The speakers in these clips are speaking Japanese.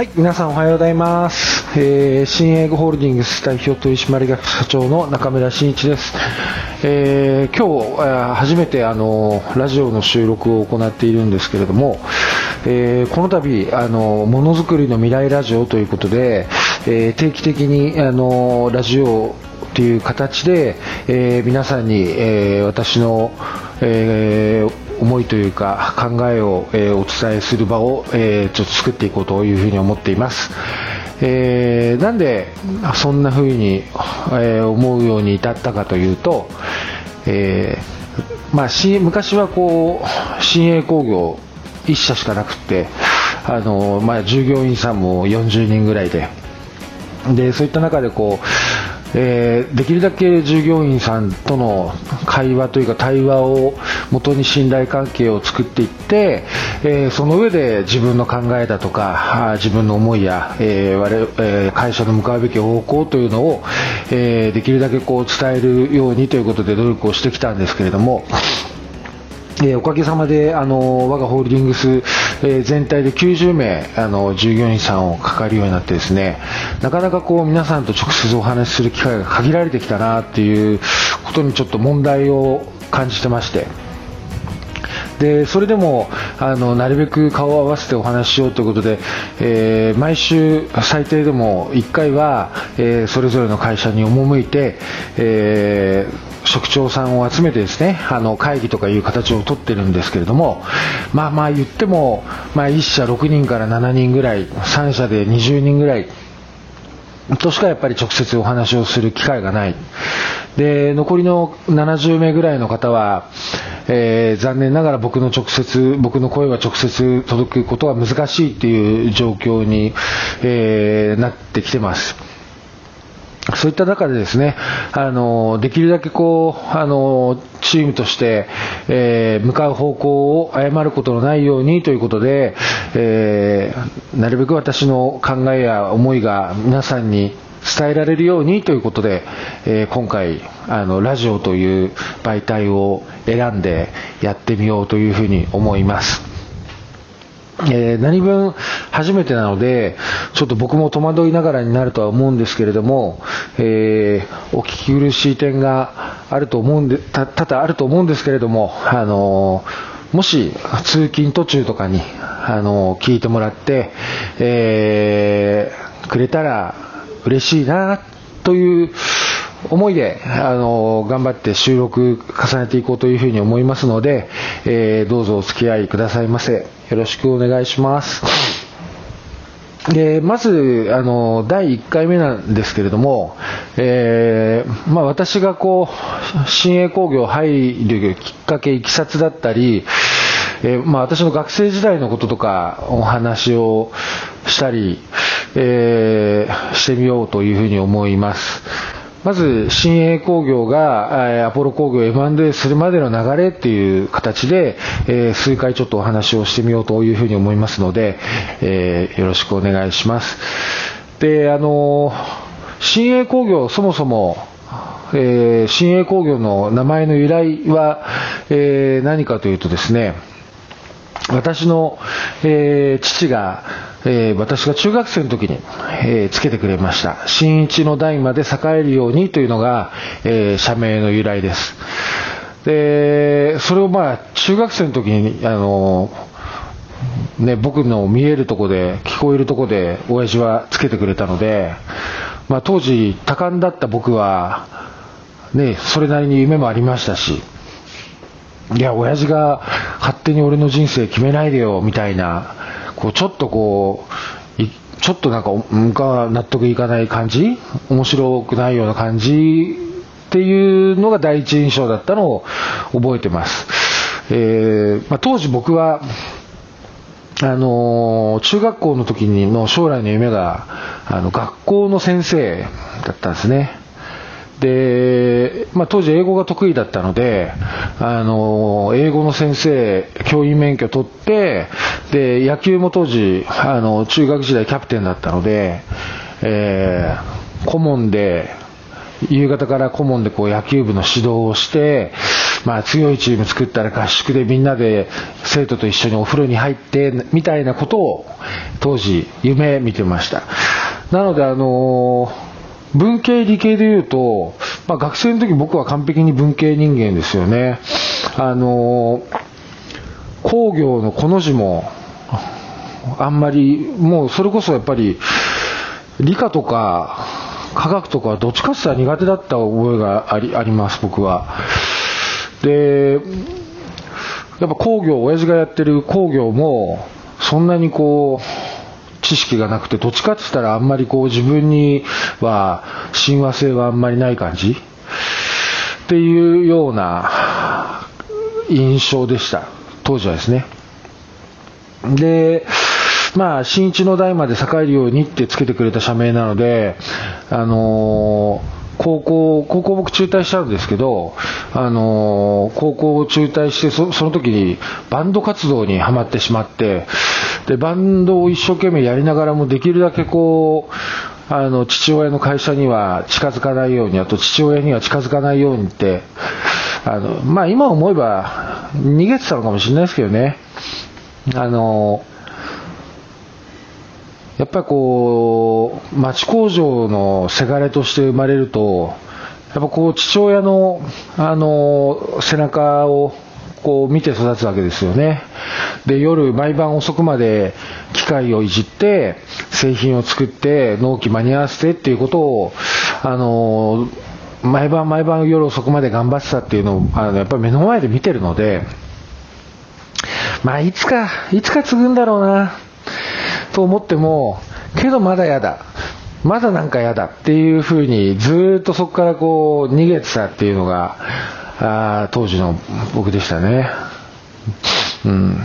はい、皆さんおはようございます。えー、新英語ホールディングス代表取締役社長の中村真一です。えー、今日、えー初めてあのラジオの収録を行っているんですけれども、えーこの度あのものづくりの未来ラジオということで、えー定期的にあのラジオという形で、えー皆さんに、えー私の、えー思いというか考えを、えーお伝えする場を、えーちょっと作っていこうというふうに思っています。えーなんでそんな風に、えー思うように至ったかというと、えーまあ、し昔はこう新鋭工業1社しかなくってあの、まあ、従業員さんも40人ぐらいででそういった中でこう、えーできるだけ従業員さんとの会話というか対話を元に信頼関係を作っていって、えーその上で自分の考えだとか自分の思いや、えー我え会社の向かうべき方向というのを、えできるだけこう伝えるようにということで努力をしてきたんですけれども。えおかげさまであの我がホールディングス、えー全体で90名あの従業員さんを抱えるようになってですねなかなかこう皆さんと直接お話しする機会が限られてきたなっていうことにちょっと問題を感じてまして。でそれでもあのなるべく顔を合わせてお話ししようということで、えー毎週最低でも1回は、えーそれぞれの会社に赴いて、えー職長さんを集めてですねあの会議とかいう形をとってるんですけれどもまあまあ言っても、まあ、1社6人から7人ぐらい3社で20人ぐらいとしかやっぱり直接お話をする機会がない。で、残りの70名ぐらいの方は、えー残念ながら僕の直接、僕の声は直接届くことは難しいっていう状況に、えーなってきてます。そういった中でですね、あの、できるだけこう、あの、チームとして、えー向かう方向を誤ることのないようにということで、えーなるべく私の考えや思いが皆さんに伝えられるようにということで、えー今回、あの、ラジオという媒体を選んでやってみようというふうに思います。えー何分初めてなので、ちょっと僕も戸惑いながらになるとは思うんですけれども、えーお聞き苦しい点があると思うんで、た多々あると思うんですけれども、あのーもし通勤途中とかに、あの聞いてもらって、えくれたら嬉しいな、という思いで、あの、頑張って収録重ねていこうというふうに思いますので、えーどうぞお付き合いくださいませ。よろしくお願いします。でまずあの第1回目なんですけれども、えーまあ、私がこう新鋭工業入るきっかけ、いきさつだったり、えーまあ、私の学生時代のこととかお話をしたり、えーしてみようというふうに思います。まず、新鋭工業が、アポロ工業 M&A するまでの流れっていう形で、えー数回ちょっとお話をしてみようというふうに思いますので、えーよろしくお願いします。で、あの、新鋭工業、そもそも、えー新鋭工業の名前の由来は、えー何かというとですね、私の、えー父が、えー私が中学生の時に、えーつけてくれました。新一の代まで栄えるようにというのが、え社名の由来です。で、それをまあ、中学生の時に、あの、ね、僕の見えるとこで、聞こえるとこで、親父はつけてくれたので、まあ当時、多感だった僕は、ね、それなりに夢もありましたし、いや、親父が手に俺の人生決めないでよ、みたいな、こう、ちょっとこう、ちょっとなんか、うんか納得いかない感じ面白くないような感じっていうのが第一印象だったのを覚えてます。えーまあ、当時僕は、あのー中学校の時にの将来の夢が、あの、学校の先生だったんですね。で、まあ、当時英語が得意だったので、あの、英語の先生、教員免許取って、で、野球も当時、あの、中学時代キャプテンだったので、えー顧問で、夕方から顧問でこう野球部の指導をして、まあ、強いチーム作ったら合宿でみんなで生徒と一緒にお風呂に入ってみたいなことを当時夢見てました。なのであの文系理系でいうと、まあ、学生の時僕は完璧に文系人間ですよね。あの工業のこの字もあんまりもうそれこそやっぱり理科とか科学とかどっちかって言ったら苦手だった覚えがありあります僕は。でやっぱ工業親父がやってる工業もそんなにこう知識がなくてどっちかって言ったらあんまりこう自分には親和性はあんまりない感じ？っていうような印象でした。当時はですね。でまあ、新一の代まで栄えるようにってつけてくれた社名なので、あのー高校、高校僕中退しちゃうんですけど、あのー、高校を中退してそ、その時にバンド活動にはまってしまって、で、バンドを一生懸命やりながらもできるだけこう、あの、父親の会社には近づかないように、あと父親には近づかないようにって、あの、まあ今思えば逃げてたのかもしれないですけどね。あのやっぱりこう、町工場のせがれとして生まれると、やっぱこう、父親の、あの、背中を、こう見て育つわけですよね。で、夜毎晩遅くまで機械をいじって、製品を作って、納期間に合わせてっていうことを、あの、毎晩毎晩夜遅くまで頑張ってたっていうのを、あの、やっぱり目の前で見てるので、まあ、いつか、いつか継ぐんだろうな。と思っても、けどまだやだ。まだなんかやだっていうふうにずっとそこからこう逃げてたっていうのがあ当時の僕でしたね。うん。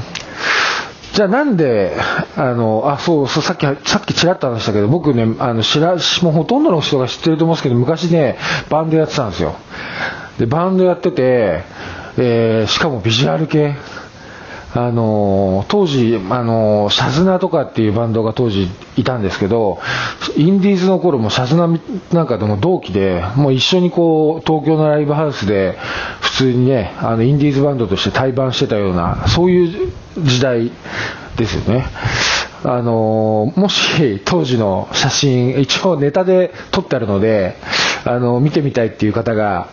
じゃあなんで、あの、あ、そうそう、さっき、さっきちらっと話したけど、僕ね、あの、知ら、もうほとんどの人が知ってると思うんですけど、昔ね、バンドやってたんですよ。で、バンドやってて、えー、しかもビジュアル系。あの当時、あのシャズナとかっていうバンドが当時いたんですけど、インディーズの頃もシャズナなんかでも同期で、もう一緒にこう東京のライブハウスで普通にね、あのインディーズバンドとして対バンしてたような、そういう時代ですよね。あのもし当時の写真、一応ネタで撮ってあるので、あの見てみたいっていう方が、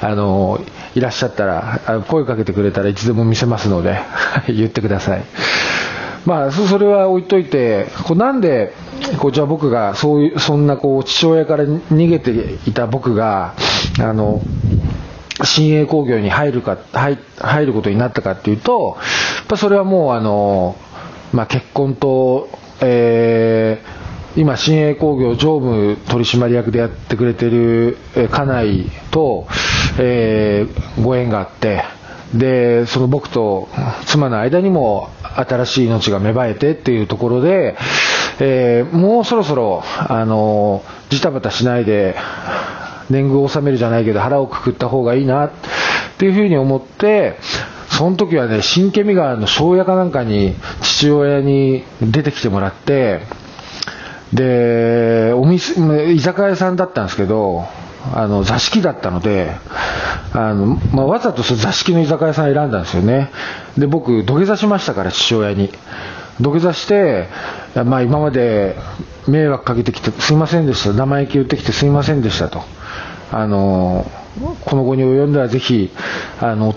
あのいらっしゃったら、声かけてくれたらいつでも見せますので 言ってください。まあ、それは置いといて、こうなんで、こうじゃあ僕がそういう、そんなこう父親から逃げていた僕が、あの、新鋭工業に入るか、入入ることになったかっていうと、やっぱそれはもうあの、まあ、結婚と、えー、今、新鋭工業常務取締役でやってくれてる家内と、えー、ご縁があって、で、その僕と妻の間にも新しい命が芽生えてっていうところで、えー、もうそろそろ、あの、ジタバタしないで、年貢を納めるじゃないけど腹をくくった方がいいなっていうふうに思って、その時はね、新ケミ川の庄屋かなんかに父親に出てきてもらって、で、お店、居酒屋さんだったんですけど、あの、座敷だったので、あの、まあ、わざと座敷の居酒屋さん選んだんですよね。で、僕、土下座しましたから、父親に。土下座して、まあ、今まで迷惑かけてきてすいませんでした。生意気言ってきてすいませんでしたと。あの、この後に及んだらぜひ、あの、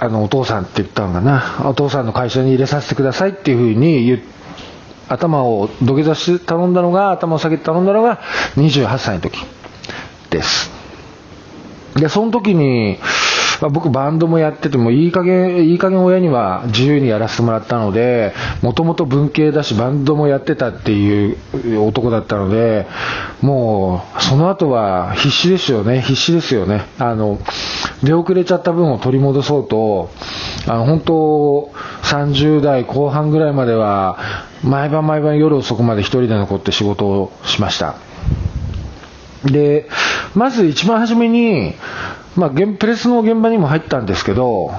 あのお父さんって言ったのかな、お父さんの会社に入れさせてくださいっていうふうに言って、頭を土下座して頼んだのが、頭を下げて頼んだのが28歳の時です。で、その時に、まあ、僕バンドもやっててもいい加減、いい加減親には自由にやらせてもらったので、もともと文系だしバンドもやってたっていう男だったので、もうその後は必死ですよね、必死ですよね。あの、出遅れちゃった分を取り戻そうと、あの本当30代後半ぐらいまでは毎晩毎晩夜遅くまで1人で残って仕事をしましたでまず一番初めに、まあ、プレスの現場にも入ったんですけど、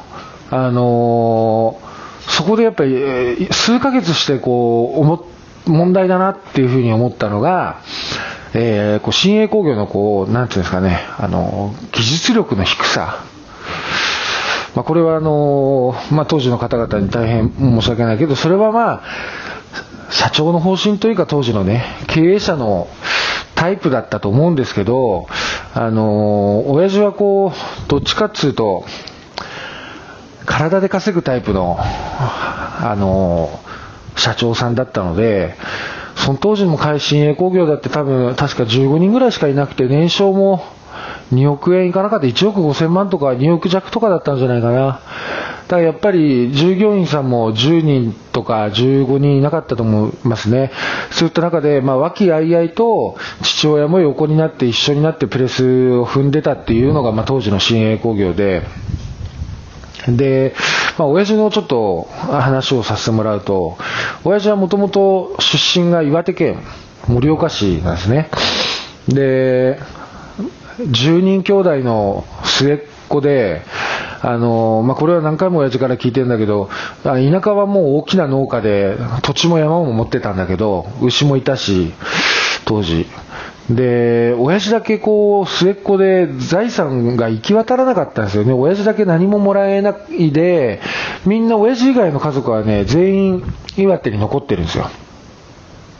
あのー、そこでやっぱり数ヶ月してこう思問題だなっていうふうに思ったのが、えー、こう新鋭工業のこう、なんていうんですかね、あの、技術力の低さ。まあ、これはあの、まあ、当時の方々に大変申し訳ないけど、それはまあ、社長の方針というか当時のね、経営者のタイプだったと思うんですけど、あの、親父はこう、どっちかっつうと、体で稼ぐタイプの、あの、社長さんだったので、その当時も会心栄工業だって多分、確か15人ぐらいしかいなくて、年商も2億円いかなかった1億5000万とか2億弱とかだったんじゃないかな。だからやっぱり従業員さんも10人とか15人いなかったと思いますね。そういった中で、まあ、和気あいあいと父親も横になって一緒になってプレスを踏んでたっていうのが、まあ、当時の新栄工業で、で、まあ、親父のちょっと話をさせてもらうと、親父はもともと出身が岩手県盛岡市なんですね。で、10人兄弟の末っ子で、あのまあ、これは何回も親父から聞いてるんだけど、田舎はもう大きな農家で、土地も山も持ってたんだけど、牛もいたし、当時。で、親父だけこう、末っ子で財産が行き渡らなかったんですよね。親父だけ何ももらえないで、みんな親父以外の家族はね、全員岩手に残ってるんですよ。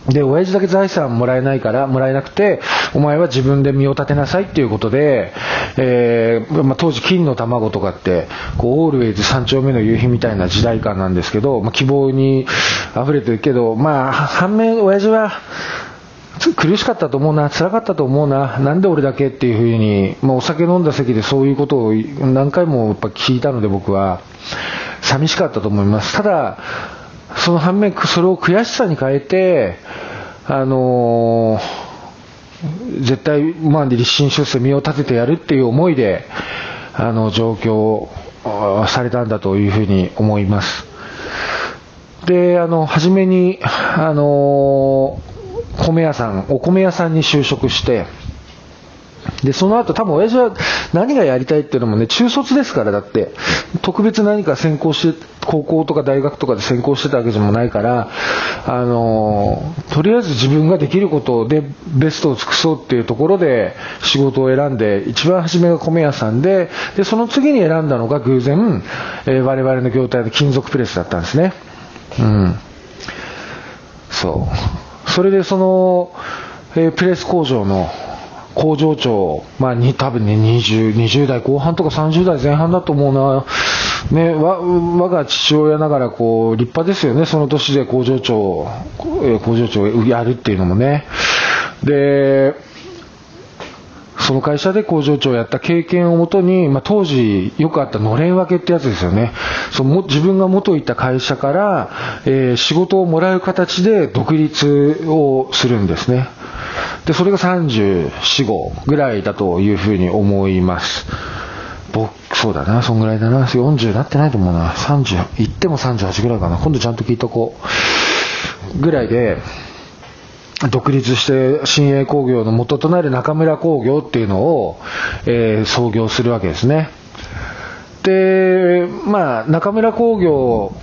で、親父だけ財産もらえないから、もらえなくて、お前は自分で身を立てなさいっていうことで、えー、まあ、当時金の卵とかって、こう、オールウェイズ三丁目の夕日みたいな時代感なんですけど、まあ、希望に溢れてるけど、まあ、反面、親父は、苦しかったと思うな、辛かったと思うな、なんで俺だけっていうふうに、まあ、お酒飲んだ席でそういうことを何回もやっぱ聞いたので僕は、寂しかったと思います。ただ、その反面、それを悔しさに変えて、あのー、絶対、まあ、立身出世、身を立ててやるっていう思いで、あの、状況をされたんだというふうに思います。で、あの、初めに、あの米屋さん、お米屋さんに就職して、で、その後多分親父は何がやりたいっていうのもね、中卒ですから、だって。特別何か専攻して、高校とか大学とかで専攻してたわけでもないから、あの、とりあえず自分ができることでベストを尽くそうっていうところで仕事を選んで、一番初めが米屋さんで、で、その次に選んだのが偶然、えー、我々の業態で金属プレスだったんですね。うん。そう。それでその、えー、プレス工場の工場長、まあ、に多分ね20、20代後半とか30代前半だと思うな、ね、わ我が父親ながらこう立派ですよね、その年で工場長、工場長をやるっていうのもね。でその会社で工場長をやった経験をもとに、まあ、当時よくあったのれん分けってやつですよね。その自分が元いた会社から、えー、仕事をもらう形で独立をするんですね。で、それが34、5ぐらいだというふうに思います。僕、そうだな、そんぐらいだな。40なってないと思うな。30、言っても38ぐらいかな。今度ちゃんと聞いとこう。ぐらいで、独立して新鋭工業の元となる中村工業っていうのを、えー、創業するわけですね。で、まあ、中村工業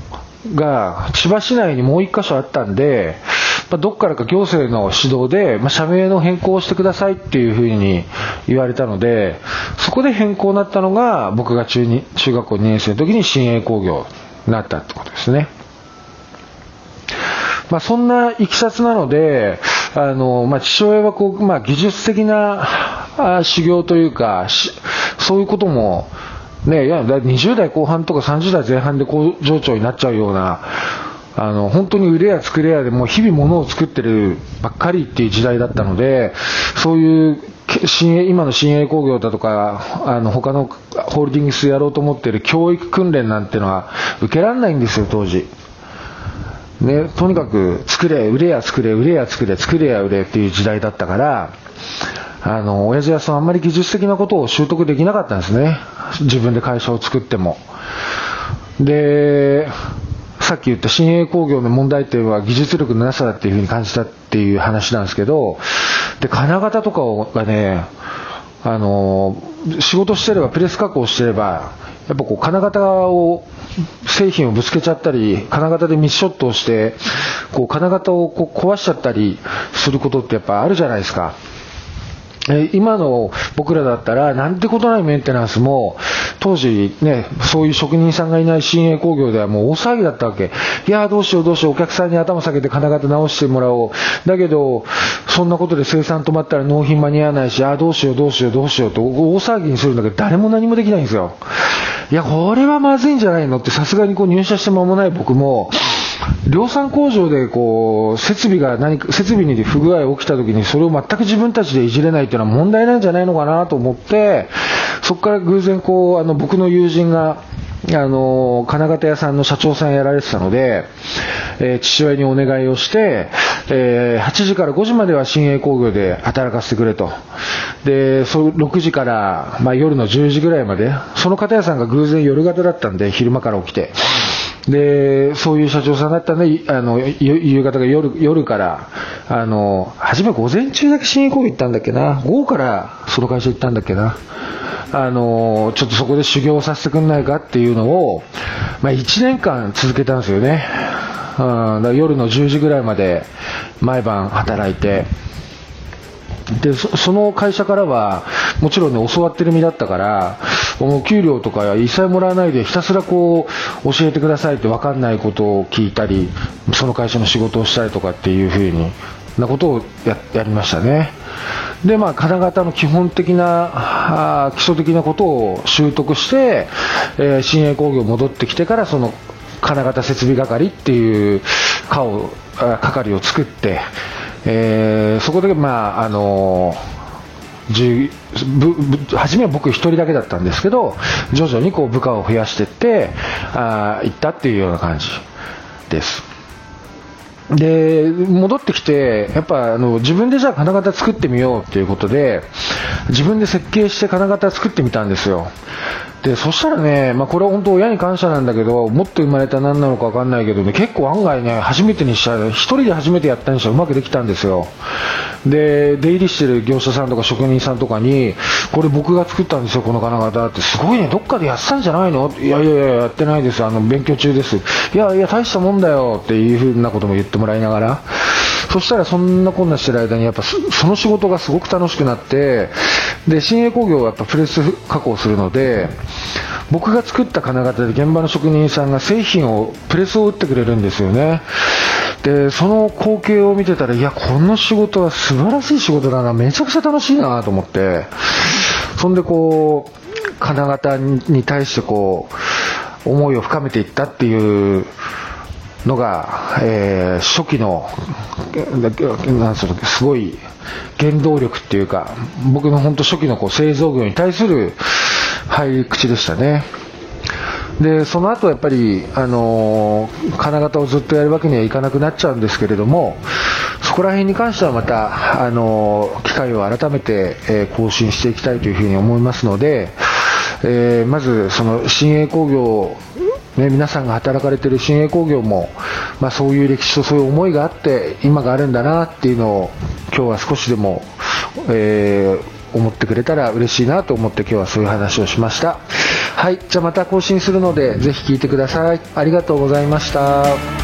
が千葉市内にもう一箇所あったんで、まあ、どっからか行政の指導で、まあ、社名の変更をしてくださいっていうふうに言われたので、そこで変更になったのが、僕が中に中学校2年生の時に新鋭工業になったってことですね。まあ、そんないきさつなので、あの、まあ、父親はこう、まあ、技術的な修行というか、そういうことも、ね、いや、20代後半とか30代前半で工場長になっちゃうような、あの、本当に売れや作れやでもう日々物を作ってるばっかりっていう時代だったので、そういう今の新鋭工業だとか、あの、他のホールディングスやろうと思ってる教育訓練なんてのは受けられないんですよ、当時。ね、とにかく作れ、売れや作れ、売れや作れ、作れや売れっていう時代だったから、あの、親父はそのあんまり技術的なことを習得できなかったんですね。自分で会社を作っても。で、さっき言った新鋭工業の問題点は技術力のなさだっていうふうに感じたっていう話なんですけど、で、金型とかがね、あの、仕事してれば、プレス加工してれば、やっぱこう金型を製品をぶつけちゃったり金型でミスショットをしてこう金型をこう壊しちゃったりすることってやっぱあるじゃないですか。え今の僕らだったら、なんてことないメンテナンスも、当時ね、そういう職人さんがいない新鋭工業ではもう大騒ぎだったわけ。いやどうしようどうしよう、お客さんに頭下げて金型直してもらおう。だけど、そんなことで生産止まったら納品間に合わないし、ああ、どうしようどうしようどうしようと大騒ぎにするんだけど、誰も何もできないんですよ。いや、これはまずいんじゃないのって、さすがにこう入社して間もない僕も、量産工場でこう設備が何か設備に不具合が起きたときにそれを全く自分たちでいじれないというのは問題なんじゃないのかなと思ってそこから偶然こうあの僕の友人があの金型屋さんの社長さんやられてたので、えー、父親にお願いをして、えー、8時から5時までは新鋭工業で働かせてくれとでそ6時から、まあ、夜の10時ぐらいまでその方屋さんが偶然夜型だったんで昼間から起きて。で、そういう社長さんだったんで、あの、夕方が夜、夜から、あの、初め午前中だけ新栄工業行ったんだっけな、午後からその会社行ったんだっけな、あの、ちょっとそこで修行させてくんないかっていうのを、まあ1年間続けたんですよね。うん、だ夜の10時ぐらいまで毎晩働いて、でその会社からはもちろんね教わってる身だったからもう給料とか一切もらわないでひたすらこう教えてくださいって分かんないことを聞いたりその会社の仕事をしたりとかっていうふうになことをやりましたね。でまあ金型の基本的なあ基礎的なことを習得して、えー、新鋭工業戻ってきてからその金型設備係っていう課を係を作ってえー、そこで、まああの初めは僕1人だけだったんですけど徐々にこう部下を増やしていってあいったっていうような感じです。で戻ってきて、やっぱあの自分でじゃあ金型作ってみようということで自分で設計して金型作ってみたんですよ。でそしたらね、まあ、これは本当親に感謝なんだけどもっと生まれた何なのか分かんないけどね結構案外ね初めてにした1人で初めてやったにしてうまくできたんですよで出入りしてる業者さんとか職人さんとかにこれ僕が作ったんですよこの金型って。すごいねどっかでやってたんじゃないの？いやいやいややってないです。あの勉強中です。いやいや大したもんだよ。っていうふうなことも言ってもらいながら。そしたらそんなこんなしてる間にやっぱその仕事がすごく楽しくなって。で新鋭工業はやっぱプレス加工するので僕が作った金型で現場の職人さんが製品をプレスを打ってくれるんですよね。でその光景を見てたらいやこの仕事は素晴らしい仕事だなめちゃくちゃ楽しいなと思ってそんでこう金型に対してこう思いを深めていったっていうのが、えー、初期のなんすすごい原動力っていうか僕の本当初期のこう製造業に対する入り口でしたね。でその後やっぱり、あのー、金型をずっとやるわけにはいかなくなっちゃうんですけれどもそこら辺に関してはまた、あのー、機会を改めて、え、更新していきたいというふうに思いますので、えーまずその新鋭工業ね、皆さんが働かれている新鋭工業も、まあ、そういう歴史とそういう思いがあって今があるんだなっていうのを今日は少しでも、えー、思ってくれたら嬉しいなと思って今日はそういう話をしました。はいじゃあまた更新するのでぜひ聞いてください。ありがとうございました。